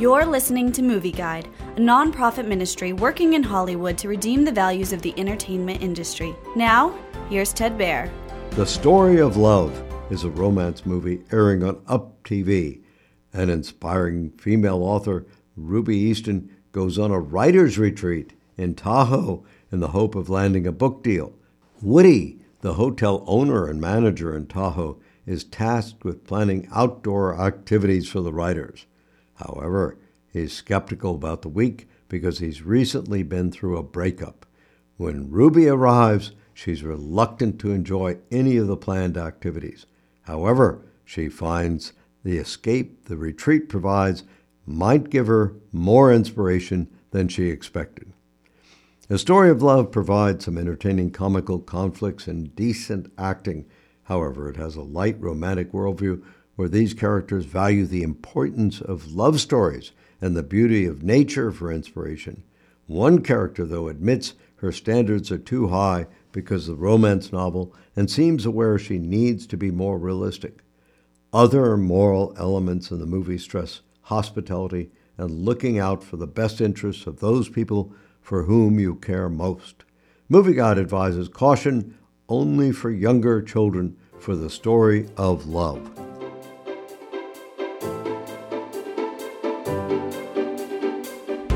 You're listening to Movie Guide, a nonprofit ministry working in Hollywood to redeem the values of the entertainment industry. Now, here's Ted Baehr. The Story of Love is a romance movie airing on Up TV. An inspiring female author, Ruby Easton, goes on a writer's retreat in Tahoe in the hope of landing a book deal. Woody, the hotel owner and manager in Tahoe, is tasked with planning outdoor activities for the writers. However, he's skeptical about the week because he's recently been through a breakup. When Ruby arrives, she's reluctant to enjoy any of the planned activities. However, she finds the escape the retreat provides might give her more inspiration than she expected. A Story of Love provides some entertaining comical conflicts and decent acting. However, it has a light romantic worldview where these characters value the importance of love stories and the beauty of nature for inspiration. One character, though, admits her standards are too high because of the romance novel and seems aware she needs to be more realistic. Other moral elements in the movie stress hospitality and looking out for the best interests of those people for whom you care most. Movie Guide advises caution only for younger children for the story of love.